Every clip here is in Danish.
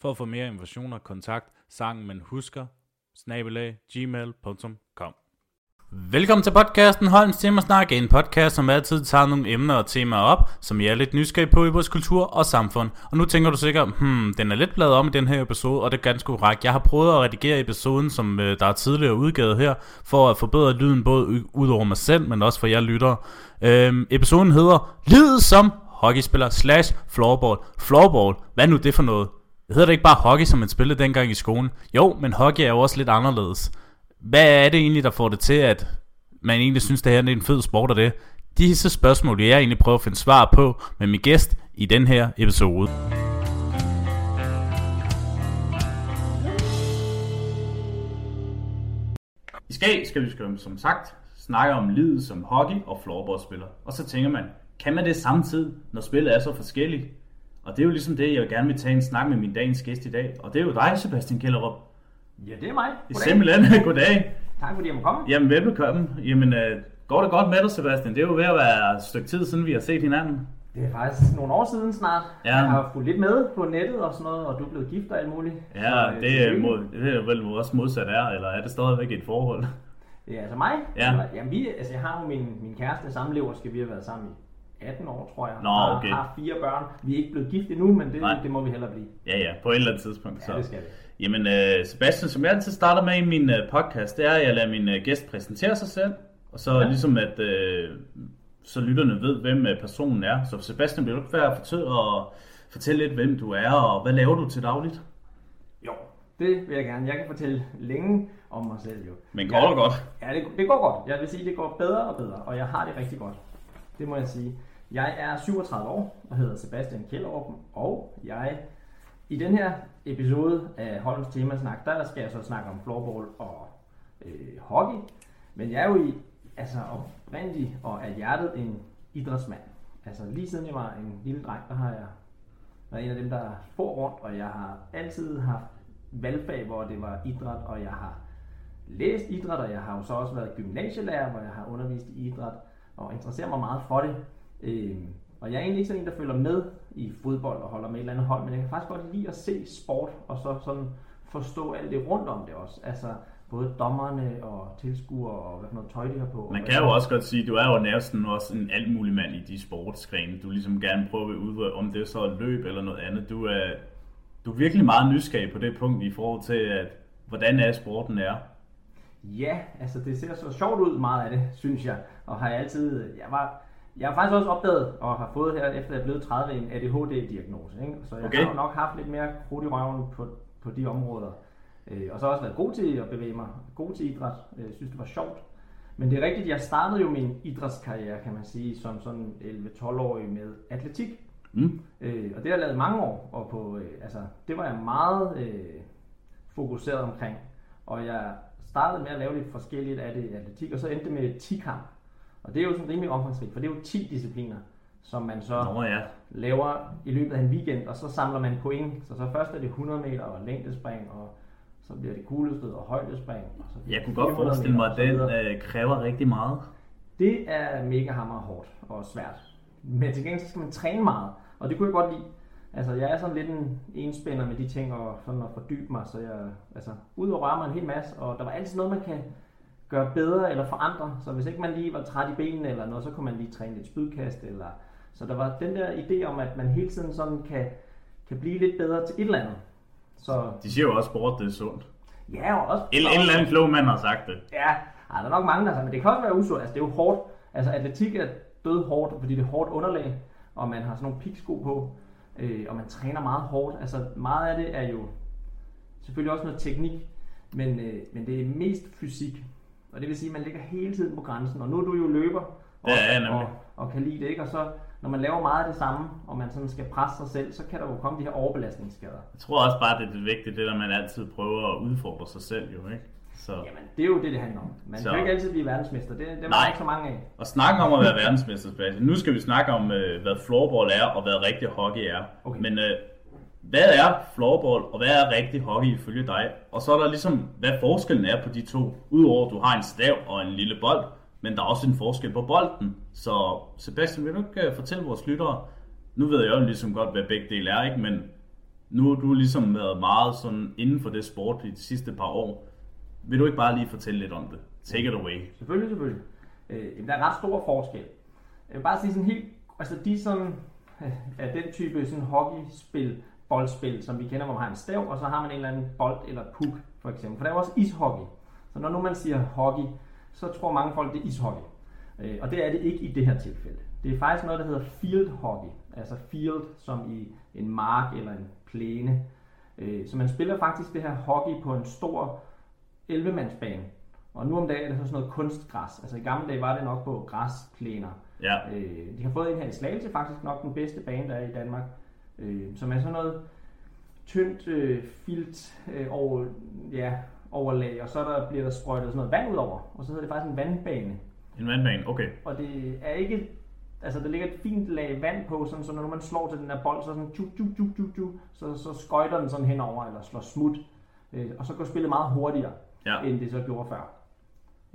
For at få mere informationer, kontakt sangen man husker, snabelag, gmail.com. Velkommen til podcasten Holms Timmersnak, en podcast, som altid tager nogle emner og temaer op, som jeg er lidt nysgerrig på i vores kultur og samfund. Og nu tænker du sikkert, hmm, den er lidt bladet om i den her episode, og det er ganske korrekt. Jeg har prøvet at redigere episoden, som øh, der er tidligere udgivet her, for at forbedre lyden både ud over mig selv, men også for jer lyttere. Øhm, episoden hedder Livet som hockeyspiller slash floorball. Floorball, hvad er nu det for noget? Hedder det ikke bare hockey, som man spillede dengang i skolen? Jo, men hockey er jo også lidt anderledes. Hvad er det egentlig, der får det til, at man egentlig synes, det her er en fed sport og det? Disse spørgsmål vil jeg egentlig prøve at finde svar på med min gæst i den her episode. I skal, skal vi som sagt snakke om livet som hockey- og floorballspiller. Og så tænker man, kan man det samtidig, når spillet er så forskelligt? Og det er jo ligesom det, jeg gerne vil tage en snak med min dagens gæst i dag. Og det er jo dig, Sebastian Kellerup. Ja, det er mig. Goddag. Simpelthen goddag. Tak fordi jeg må komme. Jamen, velbekomme. Jamen, øh, går det godt med dig, Sebastian? Det er jo ved at være et stykke tid siden, vi har set hinanden. Det er faktisk nogle år siden snart. Ja. Jeg har fulgt lidt med på nettet og sådan noget, og du er blevet gift og alt muligt. Ja, så, øh, det, er, mod, det er vel også modsat er, eller er det stadigvæk et forhold? Ja, altså mig? Ja. Jamen, vi, altså, jeg har jo min, min kæreste samlever, skal vi have været sammen i 18 år, tror jeg. Nå, okay. Har fire børn. Vi er ikke blevet gift endnu, men det, det må vi heller blive. Ja, ja, på et eller andet tidspunkt. Så. Ja, det skal vi. Jamen, uh, Sebastian, som jeg altid starter med i min uh, podcast, det er, at jeg lader min uh, gæst præsentere sig selv. Og så ja. ligesom, at uh, så lytterne ved, hvem uh, personen er. Så Sebastian, vil du ikke være fortælle, og fortælle lidt, hvem du er, og hvad laver du til dagligt? Jo, det vil jeg gerne. Jeg kan fortælle længe om mig selv jo. Men går det godt? Ja, det, det går godt. Jeg vil sige, det går bedre og bedre, og jeg har det rigtig godt. Det må jeg sige. Jeg er 37 år og hedder Sebastian Kjellerup, og jeg i den her episode af Holms Temasnak, der skal jeg så snakke om floorball og øh, hockey. Men jeg er jo i, altså oprindeligt og af hjertet en idrætsmand. Altså lige siden jeg var en lille dreng, der har jeg været en af dem, der får rundt, og jeg har altid haft valgfag, hvor det var idræt, og jeg har læst idræt, og jeg har jo så også været gymnasielærer, hvor jeg har undervist i idræt, og interesserer mig meget for det. Øh, og jeg er egentlig ikke sådan en, der følger med i fodbold og holder med et eller andet hold, men jeg kan faktisk godt lide at se sport, og så sådan forstå alt det rundt om det også. Altså både dommerne og tilskuere og hvad for noget tøj de har på. Man kan jo også godt sige, at du er jo næsten også en alt mulig mand i de sportsgrene. Du ligesom gerne prøver at udvide, om det er så løb eller noget andet. Du er, du er virkelig meget nysgerrig på det punkt i forhold til, at hvordan er sporten er. Ja, altså det ser så sjovt ud meget af det, synes jeg. Og har jeg altid, jeg var, jeg har faktisk også opdaget, og har fået her, efter jeg er blevet 30, en ADHD-diagnose. Ikke? Så jeg okay. har nok haft lidt mere krudt i røven på, på de områder. Øh, og så har også været god til at bevæge mig, god til idræt. Jeg øh, synes, det var sjovt. Men det er rigtigt, jeg startede jo min idrætskarriere, kan man sige, som sådan 11-12-årig med atletik. Mm. Øh, og det har jeg lavet mange år, og på, øh, altså, det var jeg meget øh, fokuseret omkring. Og jeg startede med at lave lidt forskelligt af det atletik, og så endte det med 10 kamp. Og det er jo sådan rimelig omfangsrigt, for det er jo 10 discipliner, som man så Nå, ja. laver i løbet af en weekend, og så samler man point. Så, så først er det 100 meter og længdespring, og så bliver det kuglestød og højdespring. Og så jeg kunne godt forestille mig, at den øh, kræver rigtig meget. Det er mega hammer hårdt og svært. Men til gengæld skal man træne meget, og det kunne jeg godt lide. Altså, jeg er sådan lidt en enspænder med de ting, og sådan at fordybe mig, så jeg, altså, ud og røre mig en hel masse, og der var altid noget, man kan gøre bedre eller forandre. Så hvis ikke man lige var træt i benene eller noget, så kunne man lige træne lidt spydkast. Eller... Så der var den der idé om, at man hele tiden sådan kan, kan blive lidt bedre til et eller andet. Så... De siger jo også, at sport det er sundt. Ja, og også... En, en eller anden flowmand har sagt det. Ja, ej, der er nok mange, der har men det kan også være usundt. Altså, det er jo hårdt. Altså, atletik er død hårdt, fordi det er hårdt underlag, og man har sådan nogle piksko på, øh, og man træner meget hårdt. Altså, meget af det er jo selvfølgelig også noget teknik, men, øh, men det er mest fysik. Og det vil sige, at man ligger hele tiden på grænsen, og nu er du jo løber, og, ja, ja, og, og kan lide det, ikke? Og så når man laver meget af det samme, og man sådan skal presse sig selv, så kan der jo komme de her overbelastningsskader. Jeg tror også bare, det er det vigtige, det der man altid prøver at udfordre sig selv jo, ikke? Så. Jamen, det er jo det, det handler om. Man så. kan ikke altid blive verdensmester. Det, det er Nej. ikke så mange af. Og snakke om at være verdensmester. Nu skal vi snakke om, øh, hvad floorball er, og hvad rigtig hockey er. Okay. Men øh, hvad er floorball, og hvad er rigtig hockey ifølge dig? Og så er der ligesom, hvad forskellen er på de to. Udover at du har en stav og en lille bold, men der er også en forskel på bolden. Så Sebastian, vil du ikke øh, fortælle vores lyttere, nu ved jeg jo ligesom godt, hvad begge dele er, ikke? men nu har du ligesom været meget sådan inden for det sport i de sidste par år. Vil du ikke bare lige fortælle lidt om det? Take it away. Selvfølgelig, selvfølgelig. Øh, der er ret stor forskel. Jeg vil bare sige sådan helt, altså de sådan, af den type sådan hockeyspil, boldspil, som vi kender, hvor man har en stav, og så har man en eller anden bold eller puk, for eksempel. For der er også ishockey. Så når nu man siger hockey, så tror mange folk, det er ishockey. Øh, og det er det ikke i det her tilfælde. Det er faktisk noget, der hedder field hockey. Altså field som i en mark eller en plæne. Øh, så man spiller faktisk det her hockey på en stor 11-mandsbane. Og nu om dagen er det så sådan noget kunstgræs. Altså i gamle dage var det nok på græsplæner. Ja. Øh, de har fået en her i Slagelse, faktisk nok den bedste bane, der er i Danmark. Øh, som er sådan noget tyndt øh, filt øh, over, ja, overlag, og så der bliver der sprøjtet sådan noget vand ud over, og så hedder det faktisk en vandbane. En vandbane, okay. Og det er ikke, altså der ligger et fint lag vand på, sådan, så når man slår til den her bold, så sådan tjuk, tjuk, tjuk, tjuk, tjuk, så, så skøjter den sådan henover, eller slår smut, øh, og så går spillet meget hurtigere, ja. end det så gjorde før.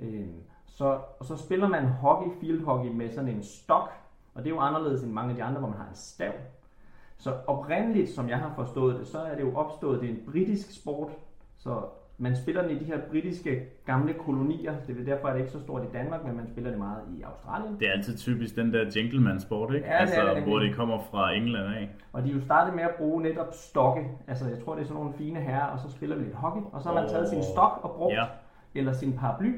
Øh, så, og så spiller man hockey, field hockey med sådan en stok, og det er jo anderledes end mange af de andre, hvor man har en stav. Så oprindeligt, som jeg har forstået det, så er det jo opstået, det er en britisk sport, så man spiller den i de her britiske gamle kolonier. Det er derfor, er det ikke så stort i Danmark, men man spiller det meget i Australien. Det er altid typisk den der gentleman sport, ikke? Ja, altså, det er det, hvor de kommer fra England af. Og de er jo startet med at bruge netop stokke. Altså, jeg tror, det er sådan nogle fine herrer, og så spiller vi lidt hockey. Og så har man taget sin stok og brugt, ja. eller sin paraply.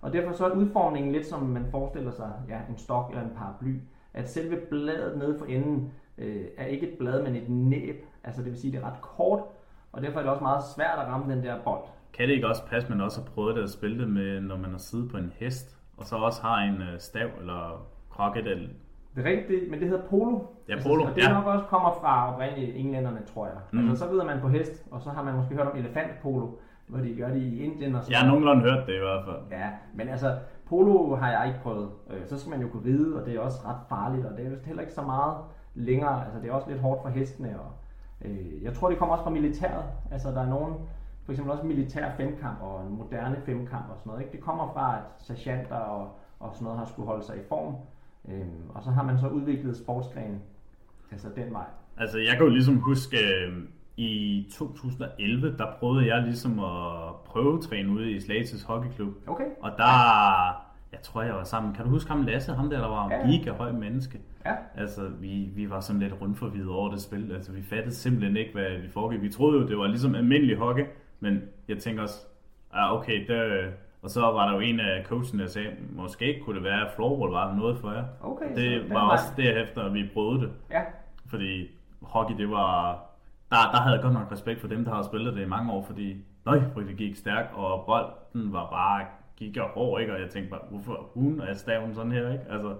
Og derfor så er udformningen lidt som man forestiller sig, ja, en stok eller en paraply. At selve bladet nede for enden øh, er ikke et blad, men et næb. Altså det vil sige, det er ret kort, og derfor er det også meget svært at ramme den der bold. Kan det ikke også passe, at man også har prøvet det at spille det med, når man har siddet på en hest, og så også har en øh, stav eller krokket eller det er rigtigt, men det hedder polo. Ja, polo. Altså, og det ja. nok også kommer fra oprindeligt englænderne, tror jeg. Mm. Altså, så rider man på hest, og så har man måske hørt om elefantpolo, hvor de gør det i Indien og så. Jeg har nogenlunde hørt det i hvert fald. Ja, men altså, polo har jeg ikke prøvet. Øh, så skal man jo kunne ride, og det er også ret farligt, og det er heller ikke så meget længere. Altså, det er også lidt hårdt for hestene, og Øh, jeg tror, det kommer også fra militæret. Altså, der er nogen, for eksempel også militær femkamp og en moderne femkamp og sådan noget. Ikke? Det kommer fra, at sergeanter og, og sådan noget har skulle holde sig i form. Øh, og så har man så udviklet sportsgrenen altså den vej. Altså, jeg kan jo ligesom huske, øh, i 2011, der prøvede jeg ligesom at prøvetræne ude i Slages Hockeyklub. Okay. Og der, jeg tror, jeg var sammen. Kan du huske ham Lasse? Ham der, der var en ja. giga høj menneske. Ja. Altså, vi, vi var sådan lidt rundt forvidet over det spil. Altså, vi fattede simpelthen ikke, hvad vi foregik. Vi troede jo, det var ligesom almindelig hockey, men jeg tænker også, ah, okay, der, og så var der jo en af coachene, der sagde, måske kunne det være, at floorball var noget for jer. Okay, det var også derefter, at vi prøvede det. Ja. Fordi hockey, det var... Der, der havde jeg godt nok respekt for dem, der har spillet det i mange år, fordi nøj, det gik stærkt, og bolden var bare gik jeg over, ikke? Og jeg tænkte bare, hvorfor hun er staven sådan her, ikke? Altså,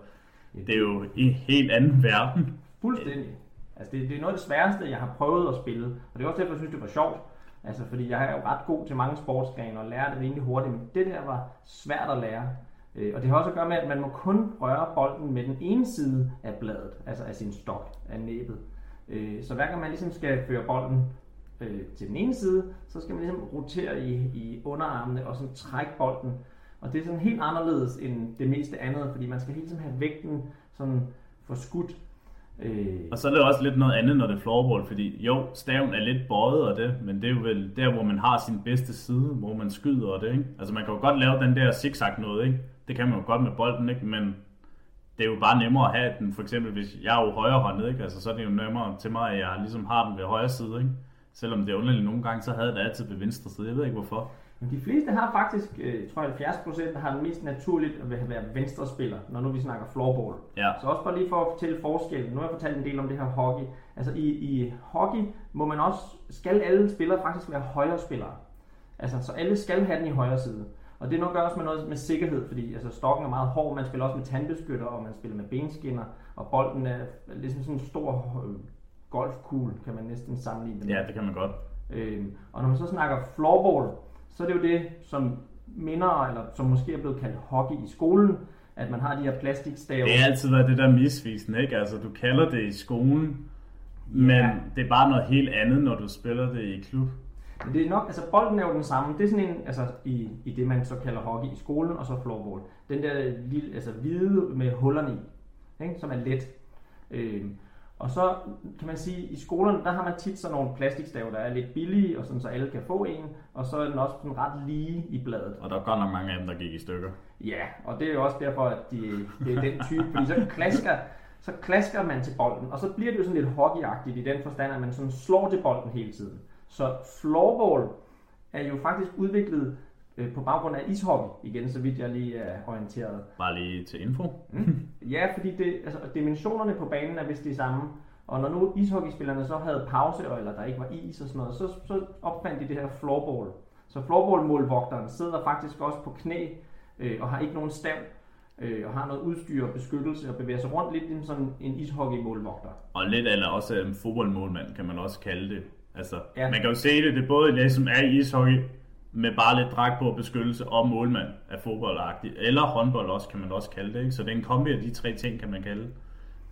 det er jo en helt anden verden. Fuldstændig. Altså, det, det er noget af det sværeste, jeg har prøvet at spille. Og det er også derfor, jeg synes, det var sjovt. Altså, fordi jeg er jo ret god til mange sportsgrene og lærer det rimelig hurtigt, men det der var svært at lære. Øh, og det har også at gøre med, at man må kun røre bolden med den ene side af bladet, altså af sin stok, af næbet. Øh, så hver gang man ligesom skal føre bolden øh, til den ene side, så skal man ligesom rotere i, i underarmene og sådan trække bolden. Og det er sådan helt anderledes end det meste andet, fordi man skal hele tiden have vægten sådan forskudt. Øh. Og så er det også lidt noget andet, når det er floorball, fordi jo, staven er lidt bøjet og det, men det er jo vel der, hvor man har sin bedste side, hvor man skyder og det, ikke? Altså man kan jo godt lave den der zigzag noget, ikke? Det kan man jo godt med bolden, ikke? Men det er jo bare nemmere at have den, for eksempel hvis jeg er jo hånd, ikke? Altså så er det jo nemmere til mig, at jeg ligesom har den ved højre side, ikke? Selvom det er underligt nogle gange, så havde det altid ved venstre side. Jeg ved ikke hvorfor. Men de fleste har faktisk, øh, jeg tror 70 procent, har den mest naturligt at være venstre spiller, når nu vi snakker floorball. Ja. Så også bare lige for at fortælle forskellen. Nu har jeg fortalt en del om det her hockey. Altså i, i hockey må man også, skal alle spillere faktisk være højre spillere. Altså, så alle skal have den i højre side. Og det er nok også med noget med sikkerhed, fordi altså, stokken er meget hård, man spiller også med tandbeskytter, og man spiller med benskinner, og bolden er ligesom sådan en stor øh, golfkugle, kan man næsten sammenligne det med. Ja, det kan man godt. Øh, og når man så snakker floorball, så er det jo det, som minder, eller som måske er blevet kaldt hockey i skolen, at man har de her plastikstave. Det har altid været det der misvisende, ikke? Altså, du kalder det i skolen, men Ja. det er bare noget helt andet, når du spiller det i klub. Men det er nok, altså bolden er jo den samme. Det er sådan en, altså i, i det man så kalder hockey i skolen, og så floorball. Den der lille, altså hvide med hullerne i, ikke? som er let. Øhm, og så kan man sige, i skolerne, der har man tit sådan nogle plastikstave, der er lidt billige, og sådan, så alle kan få en. Og så er den også sådan ret lige i bladet. Og der er godt nok mange af dem, der gik i stykker. Ja, og det er jo også derfor, at de, det er den type, fordi så klasker, så klasker man til bolden, og så bliver det jo sådan lidt hockeyagtigt i den forstand, at man sådan slår til bolden hele tiden. Så floorball er jo faktisk udviklet øh, på baggrund af ishockey, igen, så vidt jeg lige er orienteret. Bare lige til info. Ja, fordi det, altså, dimensionerne på banen er vist de samme, og når nu ishockeyspillerne så havde pause, eller der ikke var is og sådan noget, så, så opfandt de det her floorball. Så floorball-målvogteren sidder faktisk også på knæ, øh, og har ikke nogen stav, øh, og har noget udstyr og beskyttelse, og bevæger sig rundt lidt som sådan en ishockey-målvogter. Og lidt eller også en fodboldmålmand, kan man også kalde det. Altså, Ja. man kan jo se det, det er både det, som er i ishockey, med bare lidt dragt på beskyttelse og målmand af fodboldagtigt. Eller håndbold også, kan man også kalde det. Ikke? Så det er en kombi af de tre ting, kan man kalde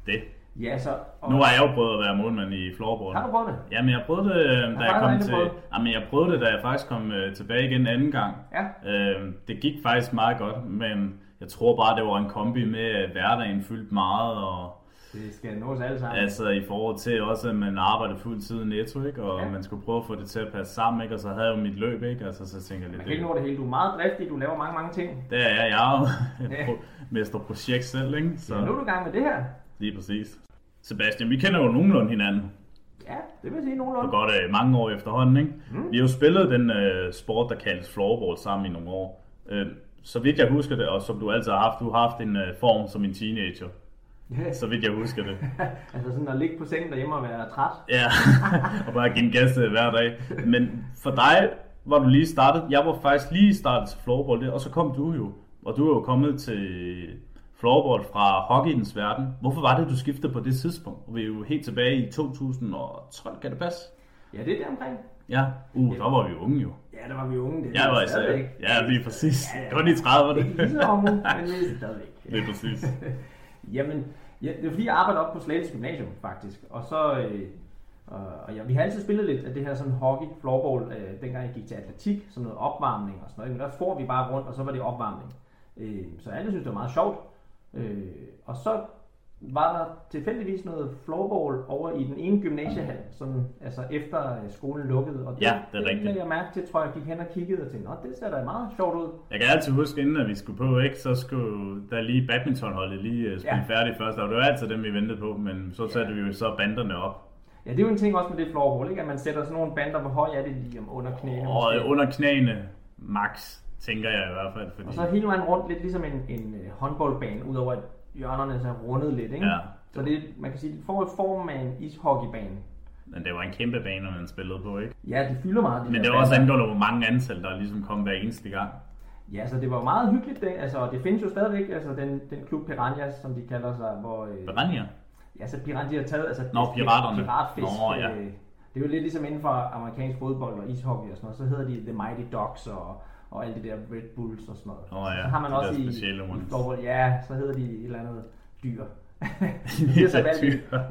det. Ja, så... Og, Nu har jeg jo prøvet at være målmand i floorball. Har du prøvet det? Jamen, jeg prøvede det, øh, da jeg faktisk kom til... prøvet. Jamen, jeg prøvede det, da jeg faktisk kom øh, tilbage igen anden gang. Ja. Øh, det gik faktisk meget godt, men jeg tror bare, det var en kombi med, at hverdagen fyldte meget, og Det skal nås alle sammen. altså i forhold til også, at man arbejdede fuld tid i netto, ikke? og Ja. ja. man skulle prøve at få det til at passe sammen, ikke? og så havde jeg jo mit løb, ikke? Altså, så tænkte jeg Man lidt, kan ikke nå det hele. Du er meget driftig, du laver mange, mange ting. det er jeg, jeg er jo Ja. mester projekt selv, ikke? Så så nu er du i gang med det her. lige præcis. Sebastian, vi kender jo nogenlunde hinanden. Ja, det vil sige for nogenlunde. godt øh, mange år efterhånden. Ikke? Mm. Vi har jo spillet den øh, sport, der kaldes floorball sammen i nogle år. Øh, så vidt jeg husker det, og som du altid har haft, du har haft en øh, form som en teenager. Så vidt jeg husker det. altså sådan at ligge på sengen derhjemme og være træt. Ja, og bare give en gas til hver dag. Men for dig var du lige startet. Jeg var faktisk lige startet til floorball, der, og så kom du jo. Og du er jo kommet til floorball fra hockeyens verden. Hvorfor var det, du skiftede på det tidspunkt? Vi er jo helt tilbage i 2012, kan det passe? Ja, det er det omkring. Ja, uh, der var vi unge jo. Ja, der var vi unge. Det Jeg var stadigvæk. ja, lige præcis. Ja, ja. Godt i 30'erne. Ikke lige så unge, men er stadigvæk. Lige præcis. Jamen, ja, det er fordi, jeg arbejder op på Slagelse Gymnasium, faktisk. Og så, øh, og, ja, vi har altid spillet lidt af det her sådan hockey, floorball, øh, dengang jeg gik til atletik, sådan noget opvarmning og sådan noget. Men der får vi bare rundt, og så var det opvarmning. Øh, så alle synes, det var meget sjovt. Øh, og så var der tilfældigvis noget floorball over i den ene gymnasiehal, sådan, altså efter øh, skolen lukkede. Og det, Ja, det er det rigtigt. lagde jeg mærke til, tror jeg, gik hen og kiggede og tænkte, det ser da meget sjovt ud. Jeg kan altid huske, inden at vi skulle på, ikke, så skulle der lige badmintonholdet lige uh, spille Ja. ja. færdigt først. Og det var altid dem, vi ventede på, men så satte vi jo så banderne op. Ja, det er jo en ting også med det floorball, ikke? at man sætter sådan nogle bander, hvor høj er det lige om under knæene. Og måske. under knæene, max, tænker jeg i hvert fald. Fordi, Og så hele vejen rundt, lidt ligesom en, en øh, håndboldbane, udover hjørnerne så er rundet lidt, ikke? Ja. Så det, man kan sige, det får form af en ishockeybane. men det var en kæmpe bane, man spillede på, ikke? Ja, det fylder meget. De Men der det var også angående, hvor mange antal, der ligesom kom hver eneste gang. Ja, så det var meget hyggeligt, det. Altså, det findes jo stadigvæk, altså den, den klub Piranhas, som de kalder sig, hvor... Øh, Piranha? ja, så Piranha har taget, altså... Nå, piraterne. Piratfisk. Nå, ja. øh, det er jo lidt ligesom inden for amerikansk fodbold og ishockey og sådan noget, så hedder de The Mighty Ducks og, og alle de der Red Bulls og sådan noget. Nå ja, så har man de også i, i floorball, ja, så hedder de et eller andet dyr. det er så valgt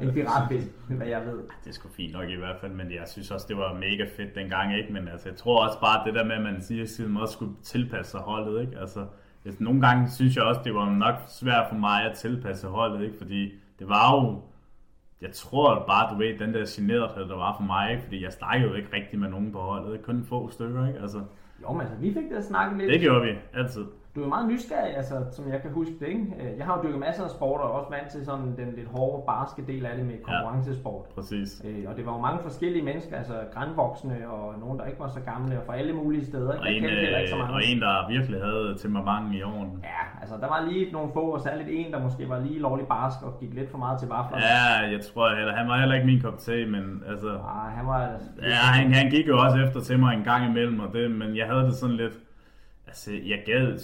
en, piratfisk, hvad jeg ved. Det er sgu fint nok i hvert fald, men jeg synes også, det var mega fedt dengang, ikke? Men altså, jeg tror også bare, det der med, at man siger, at man også skulle tilpasse sig holdet, ikke? Altså, nogle gange synes jeg også, det var nok svært for mig at tilpasse holdet, ikke? Fordi det var jo, jeg tror bare, du ved, den der generethed, der var for mig, ikke? Fordi jeg snakkede jo ikke rigtig med nogen på holdet, kun få stykker, ikke? Altså, jo, men altså, vi fik det at snakke lidt. det gjorde vi altid. Er meget nysgerrig, altså, som jeg kan huske det, ikke? Øh, Jeg har jo dykket masser af sport, og også vant til sådan den lidt hårde, barske del af det med konkurrencesport. Præcis. Øh, og det var jo mange forskellige mennesker, altså grænvoksne og nogen, der ikke var så gamle, og fra alle mulige steder. Ikke? Og en, heller ikke så øh, mange. og en, der virkelig havde temperament i orden. Ja, altså der var lige nogle få, og særligt en, der måske var lige lovlig barsk og gik lidt for meget til vafler. Ja, jeg tror heller, han var heller ikke min kop te, men altså... Ah, han var... Ja, han, han gik jo også efter til mig en gang imellem, og det, men jeg havde det sådan lidt... Altså, jeg gad,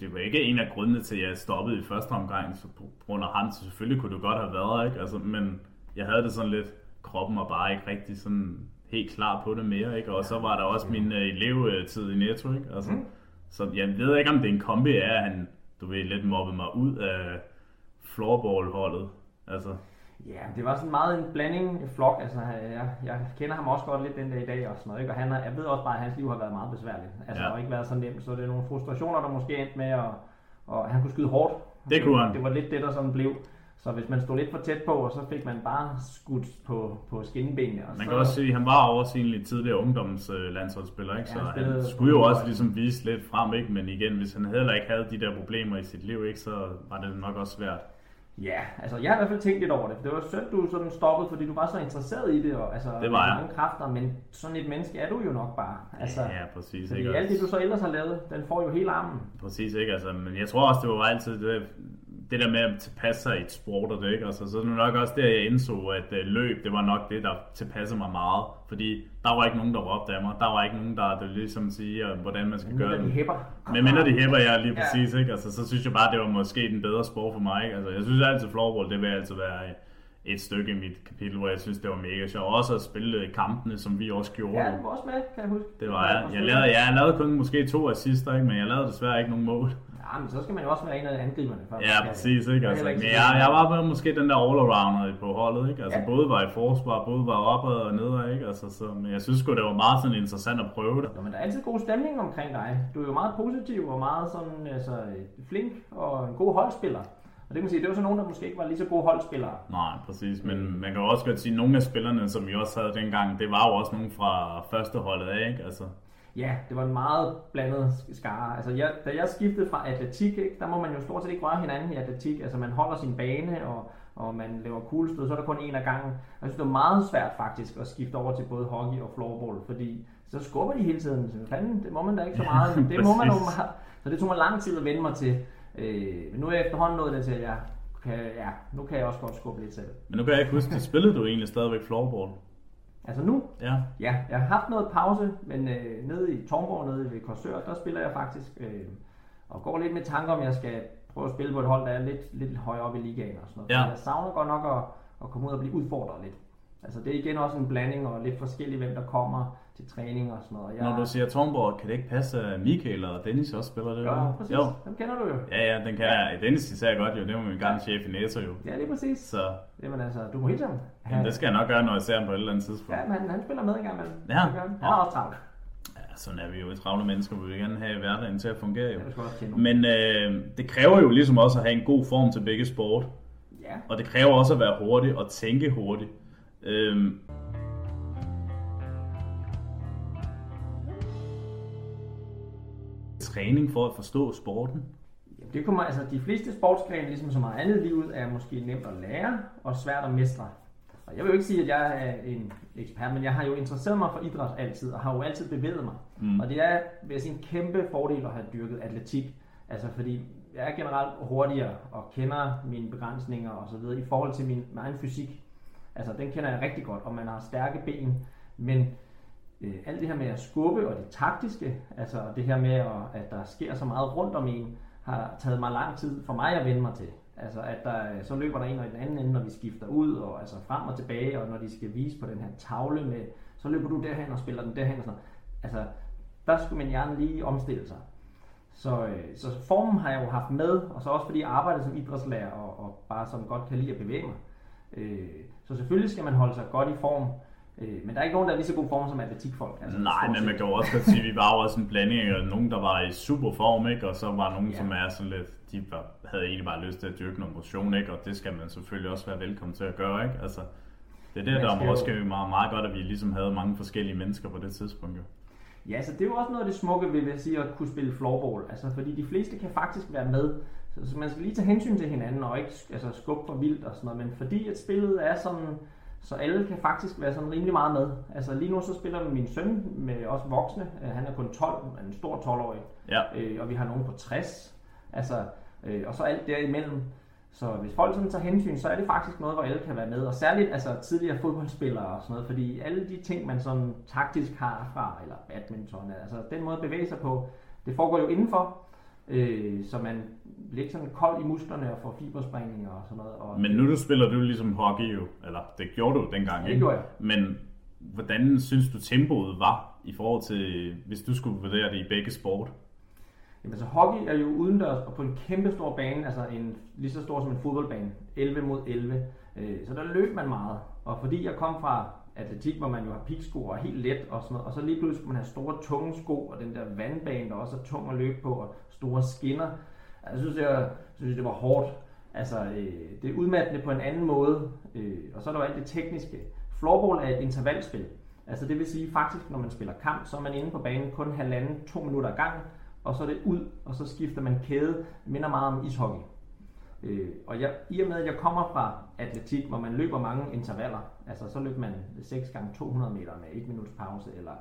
det var ikke en af grundene til, at jeg stoppede i første omgang, så på grund af ham, så selvfølgelig kunne det godt have været, ikke? Altså, men jeg havde det sådan lidt, kroppen var bare ikke rigtig sådan helt klar på det mere, ikke? Og så var der også min uh, elevtid i Netto, ikke? Altså, mm. Så jeg ved ikke, om det er en kombi af, at han, du ved, lidt mobbede mig ud af floorball-holdet. Altså. Ja, det var sådan meget en blanding, en flok. Altså, jeg, jeg kender ham også godt lidt den dag i dag og sådan noget, ikke? Og han jeg ved også bare, at hans liv har været meget besværligt. Altså, ja. har ikke været så nemt, så det er nogle frustrationer, der måske endte med, at, og han kunne skyde hårdt. Det kunne han. Det var lidt det, der sådan blev. Så hvis man stod lidt for tæt på, og så fik man bare skudt på, på skinnebenene. Og man så, kan også sige, at han var oversigelig tidligere ungdomslandsholdsspiller, ikke? så ja, han, han skulle jo også ligesom vise lidt frem, ikke? men igen, hvis han heller ikke havde de der problemer i sit liv, ikke, så var det nok også svært. Ja, altså jeg har i hvert fald tænkt lidt over det. Det var synd, du sådan stoppede, fordi du var så interesseret i det, og altså, det var jeg. mange kræfter, men sådan et menneske er du jo nok bare. Altså, ja, præcis. Fordi ikke? alt det, du så ellers har lavet, den får jo hele armen. Præcis, ikke? Altså, men jeg tror også, det var altid det, det der med at tilpasse sig i et sport og det, ikke? Altså, så er det nok også der, jeg indså, at uh, løb, det var nok det, der tilpassede mig meget. Fordi der var ikke nogen, der råbte af mig. Der var ikke nogen, der, der ligesom siger, hvordan man skal gøre det. de hæpper. Men mindre de hæpper, ja, lige præcis, ikke? Altså, så synes jeg bare, det var måske den bedre sport for mig, ikke? Altså, jeg synes altid, floorball, det vil altid være et stykke i mit kapitel, hvor jeg synes, det var mega sjovt. Også at spille kampene, som vi også gjorde. Ja, du var også med, kan jeg huske. Det var jeg. Jeg lavede, jeg lavede kun måske to assister, ikke? men jeg lavede desværre ikke nogen mål. Ja, men så skal man jo også være en af angriberne. For ja, præcis. Ikke? Altså, men jeg, jeg var måske den der all-arounder på holdet. Ikke? Altså, ja. Både var i forsvar, både var opad og nedad. Ikke? Altså, så, men jeg synes det var meget sådan interessant at prøve det. Ja, men der er altid god stemning omkring dig. Du er jo meget positiv og meget sådan, altså, flink og en god holdspiller. Og det kan man sige, det var så nogen, der måske ikke var lige så gode holdspillere. Nej, præcis. Men man kan også godt sige, at nogle af spillerne, som vi også havde dengang, det var jo også nogle fra første holdet af, ikke? Altså, Ja, det var en meget blandet skare. Altså, jeg, da jeg skiftede fra atletik, ikke, der må man jo stort set ikke røre hinanden i atletik. Altså, man holder sin bane, og, og man laver kuglestød, så er der kun en af gangen. Jeg synes, det var meget svært faktisk at skifte over til både hockey og floorball, fordi så skubber de hele tiden. Så fanden, det må man da ikke så meget. Det må man jo meget. Så det tog mig lang tid at vende mig til. Øh, men nu er jeg efterhånden nået det til, at jeg kan, ja, nu kan jeg også godt skubbe lidt selv. Men nu kan jeg ikke huske, spillede du egentlig stadigvæk floorball? Altså nu? Ja. Ja, jeg har haft noget pause, men øh, nede i Tornborg, nede ved Korsør, der spiller jeg faktisk, øh, og går lidt med tanker om, jeg skal prøve at spille på et hold, der er lidt, lidt højere oppe i ligaen og sådan noget. Ja. jeg savner godt nok at, at komme ud og blive udfordret lidt. Altså det er igen også en blanding og lidt forskelligt, hvem der kommer til træning og sådan noget. Jeg... Når du siger Tornborg, kan det ikke passe, at Michael og Dennis også spiller det? Ja, præcis. Jo. Dem kender du jo. Ja, ja, den kan jeg. Dennis især godt jo. Det var min gamle chef i Netto jo. Ja, lige præcis. Så. Jamen altså, du må hilse ham. Jamen, det skal jeg nok gøre, når jeg ser ham på et eller andet tidspunkt. Ja, men han, han spiller med en gang imellem. Ja. Han, han har også travlt. Ja, sådan er vi jo travle mennesker. Vi vil gerne have hverdagen til at fungere jo. Ja, Men øh, det kræver jo ligesom også at have en god form til begge sport. Ja. Og det kræver også at være hurtig og tænke hurtigt. Øhm, træning for at forstå sporten? Det kommer, altså de fleste sportsgrene, ligesom så meget andet i livet, er måske nemt at lære og svært at mestre. Og jeg vil jo ikke sige, at jeg er en ekspert, men jeg har jo interesseret mig for idræt altid, og har jo altid bevæget mig. Mm. Og det er, vil jeg sige, en kæmpe fordel at have dyrket atletik. Altså fordi jeg er generelt hurtigere og kender mine begrænsninger og så videre i forhold til min, min egen fysik. Altså den kender jeg rigtig godt, og man har stærke ben, men øh, alt det her med at skubbe og det taktiske, altså det her med, at, at der sker så meget rundt om en, har taget mig lang tid for mig at vende mig til. Altså at der, øh, så løber der en og den anden ende, når vi skifter ud, og altså frem og tilbage, og når de skal vise på den her tavle med, så løber du derhen og spiller den derhen og sådan Altså, der skulle min hjerne lige omstille sig. Så, øh, så formen har jeg jo haft med, og så også fordi jeg arbejder som idrætslærer, og, og bare som godt kan lide at bevæge mig. Øh, så selvfølgelig skal man holde sig godt i form, Øh, men der er ikke nogen, der er lige så god form som atletikfolk. Altså, Nej, men man kan jo også godt sige, at vi var jo også en blanding af nogen, der var i super form, ikke? og så var nogen, ja. som er sådan lidt, de var, havde egentlig bare lyst til at dyrke noget motion, ikke? og det skal man selvfølgelig også være velkommen til at gøre. Ikke? Altså, det er det, der jo... også meget, meget godt, at vi ligesom havde mange forskellige mennesker på det tidspunkt. Jo. Ja, så det er jo også noget af det smukke ved at sige at kunne spille floorball. Altså, fordi de fleste kan faktisk være med. Så, så man skal lige tage hensyn til hinanden og ikke altså, skubbe for vildt og sådan noget. Men fordi at spillet er sådan så alle kan faktisk være sådan rimelig meget med. Altså lige nu så spiller min søn med os voksne. Øh, han er kun 12, en stor 12-årig. Ja. Øh, og vi har nogen på 60. Altså, øh, og så alt derimellem. Så hvis folk sådan tager hensyn, så er det faktisk noget, hvor alle kan være med. Og særligt altså, tidligere fodboldspillere og sådan noget. Fordi alle de ting, man sådan taktisk har fra, eller badminton, altså den måde at bevæge sig på, Det foregår jo indenfor, øh, så man bliver ikke sådan kold i musklerne og får fibersprængninger og sådan noget. Og Men nu du spiller du ligesom hockey jo, eller det gjorde du dengang, det ikke? gjorde jeg. Men hvordan synes du tempoet var i forhold til, hvis du skulle vurdere det i begge sport? Jamen, så hockey er jo udendørs og på en kæmpe stor bane, altså en lige så stor som en fodboldbane, 11 mod 11. Øh, Så der løb man meget. Og fordi jeg kom fra atletik, hvor man jo har piksko og helt let og sådan noget, og så lige pludselig skulle man have store tunge sko og den der vandbane, der også er tung at løbe på, og store skinner. Altså, jeg synes, det jeg synes, det var hårdt. Altså, øh, det er udmattende på en anden måde. Øh, og så er der jo alt det tekniske. Floorball er et intervalspil. Altså det vil sige faktisk, når man spiller kamp, så er man inde på banen kun halvanden, to minutter ad gangen, og så er det ud, og så skifter man kæde. Det minder meget om ishockey. Øh, og jeg, i og med, at jeg kommer fra atletik, hvor man løber mange intervaller, altså så løber man 6 gange 200 meter med 1 minuts pause, eller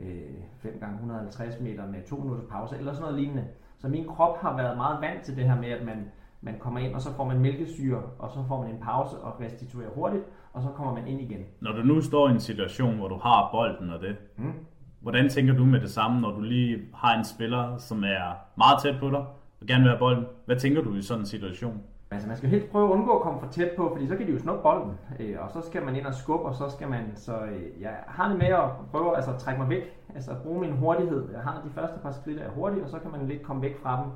øh, 5 gange 150 meter med 2 minutters pause, eller sådan noget lignende. Så min krop har været meget vant til det her med, at man, man kommer ind, og så får man mælkesyre, og så får man en pause og restituerer hurtigt, og så kommer man ind igen. Når du nu står i en situation, hvor du har bolden og det, Mm hvordan tænker du med det samme, når du lige har en spiller, som er meget tæt på dig, og gerne vil have bolden? Hvad tænker du i sådan en situation? Altså man skal helt prøve at undgå at komme for tæt på, fordi så kan de jo snuppe bolden, øh, og så skal man ind og skubbe, og så skal man, så øh, jeg har det med at prøve altså, at trække mig væk, altså at bruge min hurtighed. Jeg har de første par skridt er hurtige, og så kan man lidt komme væk fra dem.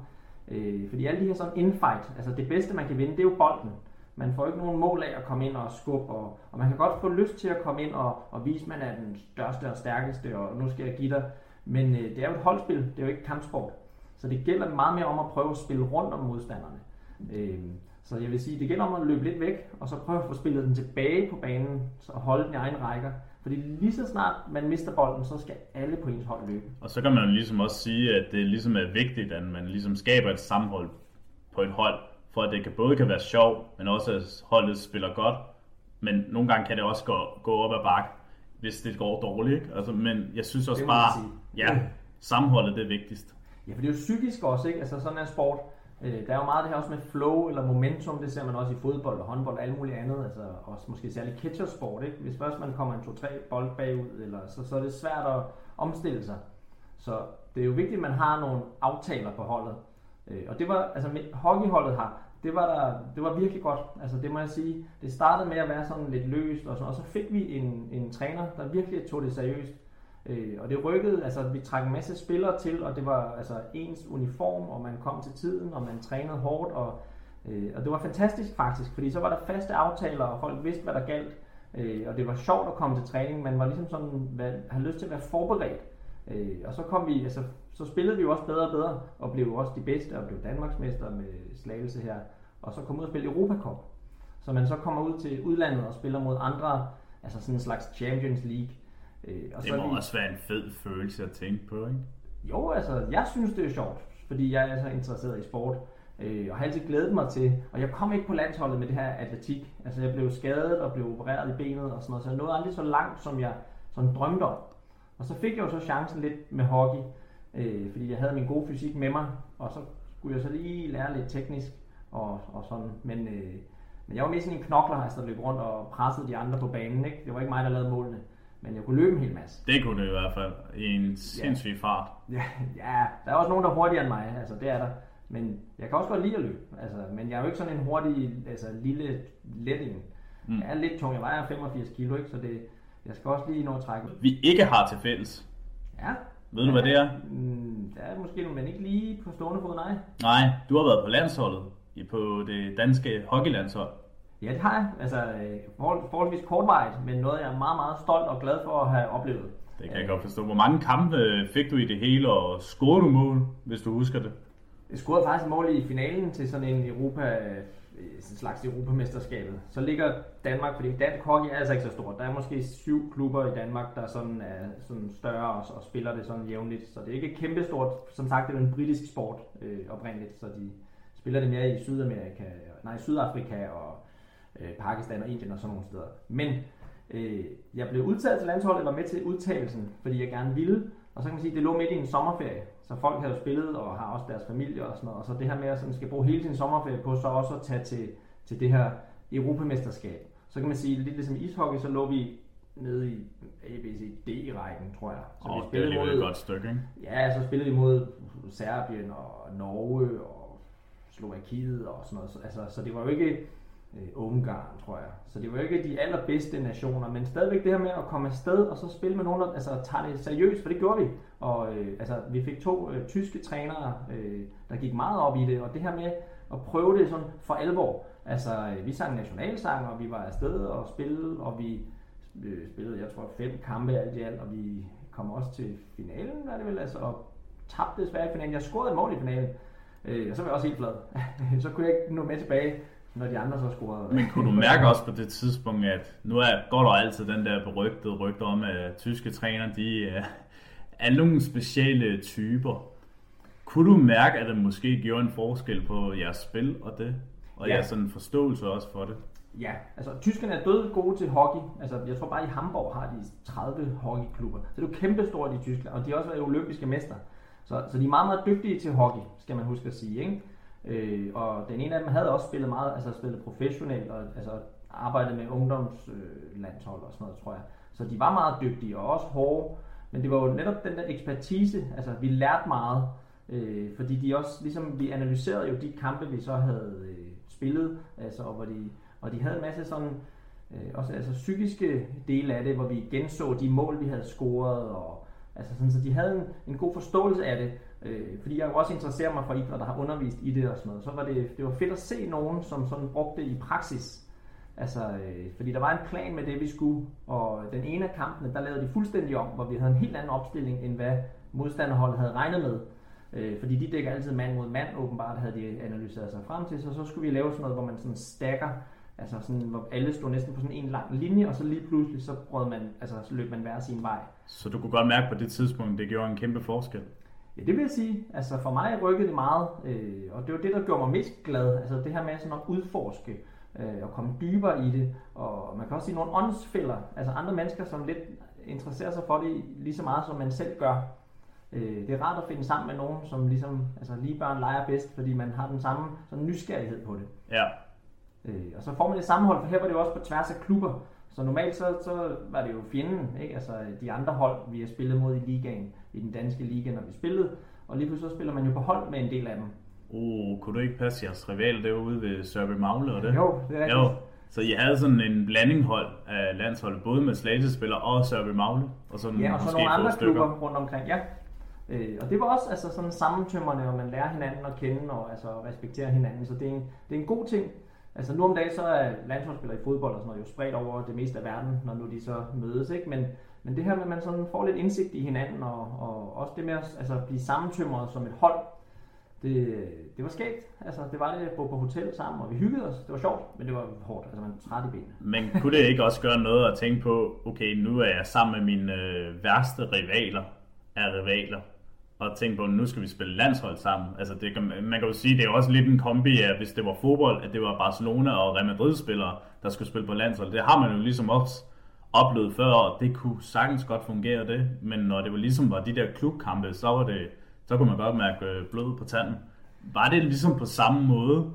Øh, fordi alle de her sådan infight, altså det bedste man kan vinde, det er jo bolden. Man får ikke nogen mål af at komme ind og skubbe, og, og man kan godt få lyst til at komme ind og, og vise, at man er den største og stærkeste, og nu skal jeg give dig. Men øh, det er jo et holdspil, det er jo ikke kampsport. Så det gælder meget mere om at prøve at spille rundt om modstanderne. Øh, så jeg vil sige, det gælder om at løbe lidt væk, og så prøve at få spillet den tilbage på banen, og holde den i egen rækker. Fordi lige så snart man mister bolden, så skal alle på ens hold løbe. Og så kan man jo ligesom også sige, at det ligesom er vigtigt, at man ligesom skaber et sammenhold på et hold, for at det kan, både kan være sjov, men også at holdet spiller godt. Men nogle gange kan det også gå, gå op ad bakke, hvis det går dårligt. Ikke? Altså, men jeg synes også bare, sige. ja, sammenholdet det er vigtigst. Ja, for det er jo psykisk også, ikke? Altså sådan er sport. Øh, Der er jo meget det her også med flow eller momentum, det ser man også i fodbold og håndbold og alt muligt andet, altså også måske særligt catchersport, ikke? Hvis først man kommer en 2-3 bold bagud, eller, så, så er det svært at omstille sig. Så det er jo vigtigt, at man har nogle aftaler på holdet. Øh, Og det var, altså med hockeyholdet her, det var, der, det var virkelig godt. Altså det må jeg sige. Det startede med at være sådan lidt løst og sådan, og så fik vi en, en træner, der virkelig tog det seriøst. Øh, og det rykkede, altså vi trak en masse spillere til, og det var altså ens uniform, og man kom til tiden, og man trænede hårdt, og, øh, og det var fantastisk faktisk, fordi så var der faste aftaler, og folk vidste, hvad der galt, øh, og det var sjovt at komme til træning, man var ligesom sådan, hvad, havde lyst til at være forberedt, øh, og så kom vi, altså så spillede vi jo også bedre og bedre, og blev jo også de bedste, og blev Danmarksmester med slagelse her, og så kom ud og spille Europa Cup. Så man så kommer ud til udlandet og spiller mod andre, altså sådan en slags Champions League. Øh, og Det så må vi- også være en fed følelse at tænke på, ikke? jo, altså, jeg synes, det er sjovt, fordi jeg er så interesseret i sport, øh, og har altid glædet mig til, og jeg kom ikke på landsholdet med det her atletik. Altså, jeg blev skadet og blev opereret i benet og sådan noget, så jeg nåede aldrig så langt, som jeg sådan drømte om. Og så fik jeg jo så chancen lidt med hockey, øh, fordi jeg havde min gode fysik med mig, og så skulle jeg så lige lære lidt teknisk og, og sådan, men, øh, men jeg var mere sådan en knokler, altså der løb rundt og pressede de andre på banen, ikke? Det var ikke mig, der lavede målene, men jeg kunne løbe en hel masse. Det kunne det i hvert fald i en sindssyg fart. Ja, ja, der er også nogen, der er hurtigere end mig, altså det er der. Men jeg kan også godt lide at løbe, altså, men jeg er jo ikke sådan en hurtig, altså lille letting. Mm. Jeg er lidt tung, jeg vejer 85 kilo, ikke? så det, jeg skal også lige nå at trække. Vi ikke har til fælles. Ja. Ved du, hvad det er? Mm, der er måske nogle, men ikke lige på stående fod, nej. Nej, du har været på landsholdet. i- På det danske hockeylandshold. Ja, det har jeg. Altså øh, forhold, forholdsvis kortvarigt, men noget, jeg er meget, meget stolt og glad for at have oplevet. Det kan jeg godt forstå. Hvor mange kampe fik du i det hele, og scorede du mål, hvis du husker det? Jeg scorede faktisk et mål i finalen til sådan en Europa, slags Europamesterskabet. Så ligger Danmark, fordi dansk hockey er altså ikke så stort. Der er måske syv klubber i Danmark, der sådan er sådan større og, og spiller det sådan jævnligt. Så det er ikke kæmpestort. Som sagt, det er jo en britisk sport øh, oprindeligt, så de spiller det mere i Sydamerika, nej, Sydafrika og øh, Pakistan og Indien og sådan nogle steder. Men øh, jeg blev udtaget til landsholdet, var med til udtagelsen, fordi jeg gerne ville. Og så kan man sige, at det lå midt i en sommerferie, så folk havde jo spillet og har også deres familie og sådan noget. Og så det her med at sådan skal bruge hele sin sommerferie på så også at tage til, til det her Europamesterskab. Så kan man sige, lidt ligesom ishockey, så lå vi nede i ABCD-rækken, tror jeg. Så oh, vi spillede det er mod, et godt stykke, ikke? Ja, så spillede vi mod Serbien og Norge og Slovakiet og sådan noget. Altså, så det var jo ikke øh, Ungarn, tror jeg. Så det var jo ikke de allerbedste nationer, men stadigvæk det her med at komme afsted og så spille med nogen, der altså, tager det seriøst, for det gjorde vi. Og øh, altså, vi fik to øh, tyske trænere, øh, der gik meget op i det, og det her med at prøve det sådan for alvor. Altså, øh, vi sang nationalsang, og vi var afsted og spillede, og vi øh, spillede, jeg tror, fem kampe alt i alt, og vi kom også til finalen, var det vel, altså, og tabte desværre i finalen. Jeg scorede et mål i finalen, øh, og så var jeg også helt flad. så kunne jeg ikke nå med tilbage, når de andre så scorede. Men kunne du mærke også på det tidspunkt, at nu er, går der altid den der berygtede rygte om, at tyske træner, de er, er nogle specielle typer. Kunne du mærke, at det måske gjorde en forskel på jeres spil og det? Og ja. jeres sådan forståelse også for det? Ja, altså tyskerne er døde gode til hockey. Altså jeg tror bare i Hamburg har de 30 hockeyklubber. Så det er jo kæmpestort i Tyskland, og de har også været olympiske mester. Så, så de er meget, meget dygtige til hockey, skal man huske at sige. Ikke? Øh, og den ene af dem havde også spillet meget, altså spillet professionelt, og altså arbejdet med ungdomslandshold øh, og sådan noget, tror jeg. Så de var meget dygtige og også hårde, men det var jo netop den der ekspertise, altså vi lærte meget, øh, fordi de også, ligesom vi analyserede jo de kampe, vi så havde øh, spillet, altså, og, hvor de, og de havde en masse sådan, øh, også altså psykiske dele af det, hvor vi genså de mål, vi havde scoret, og altså sådan, så de havde en, en god forståelse af det, øh, fordi jeg jo også interesserer mig for idræt, der har undervist i det og sådan noget, så var det, det var fedt at se nogen, som sådan brugte det i praksis, Altså, øh, fordi der var en plan med det, vi skulle, og den ene af kampene, der lavede de fuldstændig om, hvor vi havde en helt anden opstilling, end hvad modstanderholdet havde regnet med. Øh, fordi de dækker altid mand mod mand, åbenbart havde de analyseret sig frem til, så så skulle vi lave sådan noget, hvor man sådan stacker, altså sådan, hvor alle stod næsten på sådan en lang linje, og så lige pludselig, så, brød man, altså, så løb man hver sin vej. Så du kunne godt mærke på det tidspunkt, det gjorde en kæmpe forskel? Ja, det vil jeg sige. Altså for mig rykkede det meget, øh, og det var det, der gjorde mig mest glad. Altså det her med sådan at udforske øh, og komme dybere i det. Og man kan også sige nogle åndsfælder, altså andre mennesker, som lidt interesserer sig for det lige så meget, som man selv gør. Øh, det er rart at finde sammen med nogen, som ligesom, altså lige børn leger bedst, fordi man har den samme sådan nysgerrighed på det. Ja. Øh, og så får man det sammenhold, for her var det jo også på tværs af klubber. Så normalt så, så var det jo fjenden, ikke? altså de andre hold, vi har spillet mod i ligaen, i den danske liga, når vi spillede. Og lige pludselig så spiller man jo på hold med en del af dem. Oh, kunne du ikke passe jeres rival derude ved Sørby Magle og det? Jo, det er rigtigt. Jo. Så I havde sådan en blandinghold af landsholdet, både med Slagelse-spillere og Sørby Magle? Og sådan ja, og så nogle andre klubber rundt omkring, ja. Øh, og det var også altså, sådan sammentømmerne, hvor man lærer hinanden at kende og altså, respektere hinanden, så det er, en, det er en god ting. Altså nu om dagen så er landsholdsspillere i fodbold og sådan noget jo spredt over det meste af verden, når nu de så mødes, ikke? Men, men det her med, at man sådan får lidt indsigt i hinanden, og, og også det med at altså, blive sammentømret som et hold, det, det var skægt. Altså, det var det at bo på hotel sammen, og vi hyggede os. Det var sjovt, men det var hårdt. Altså, man træt i benene. Men kunne det ikke også gøre noget at tænke på, okay, nu er jeg sammen med mine øh, værste rivaler, er rivaler, og tænke på, nu skal vi spille landshold sammen. Altså, det kan, man kan jo sige, det er også lidt en kombi af, hvis det var fodbold, at det var Barcelona og Real Madrid-spillere, der skulle spille på landshold. Det har man jo ligesom også oplevet før, og det kunne sagtens godt fungere det. Men når det var ligesom var de der klubkampe, så var det så kunne man godt mærke øh, blod på tanden. Var det ligesom på samme måde,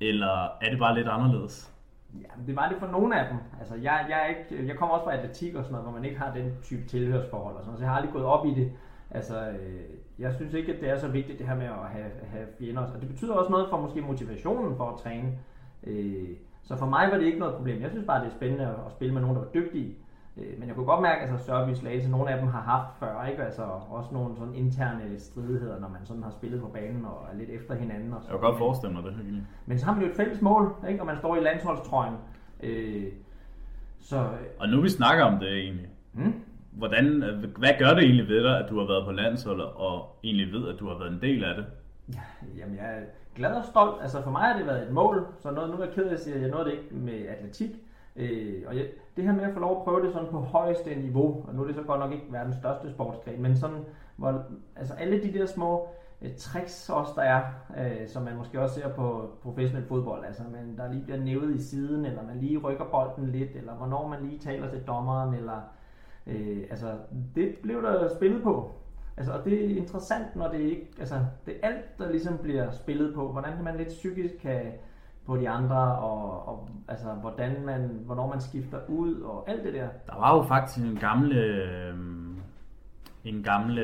eller er det bare lidt anderledes? Ja, det var det for nogle af dem. Altså, jeg, jeg, er ikke, jeg kommer også fra atletik og sådan noget, hvor man ikke har den type tilhørsforhold og sådan noget, så jeg har aldrig gået op i det. Altså, øh, jeg synes ikke, at det er så vigtigt det her med at have, have fjender. Og det betyder også noget for måske motivationen for at træne. Øh, så for mig var det ikke noget problem. Jeg synes bare, det er spændende at, spille med nogen, der var dygtige. Øh, men jeg kunne godt mærke, at altså, Sørby Slagelse, nogle af dem har haft før, ikke? Altså, også nogle sådan interne stridigheder, når man sådan har spillet på banen og er lidt efter hinanden. Og så. Jeg kan godt forestille mig det. Egentlig. Men så har man jo et fælles mål, ikke? og man står i landsholdstrøjen. Øh, så, og nu vi snakker om det egentlig. Hmm? Hvordan, hvad gør det egentlig ved dig, at du har været på landsholdet, og egentlig ved, at du har været en del af det? Ja, jamen, jeg er glad og stolt. Altså for mig har det været et mål, så noget, nu er jeg ked af at sige, at jeg nåede det ikke med atletik. Øh, og jeg, det her med at få lov at prøve det sådan på højeste niveau, og nu er det så godt nok ikke verdens største sportsgren, men sådan, hvor altså alle de der små øh, tricks også der er, øh, som man måske også ser på professionel fodbold, altså man, der lige bliver nævet i siden, eller man lige rykker bolden lidt, eller hvornår man lige taler til dommeren, eller øh, altså det blev der spillet på. Altså, og det er interessant, når det ikke, altså det er alt, der ligesom bliver spillet på, hvordan man lidt psykisk kan på de andre, og, og altså, hvordan man, hvornår man skifter ud, og alt det der. Der var jo faktisk en gamle, øh, en gamle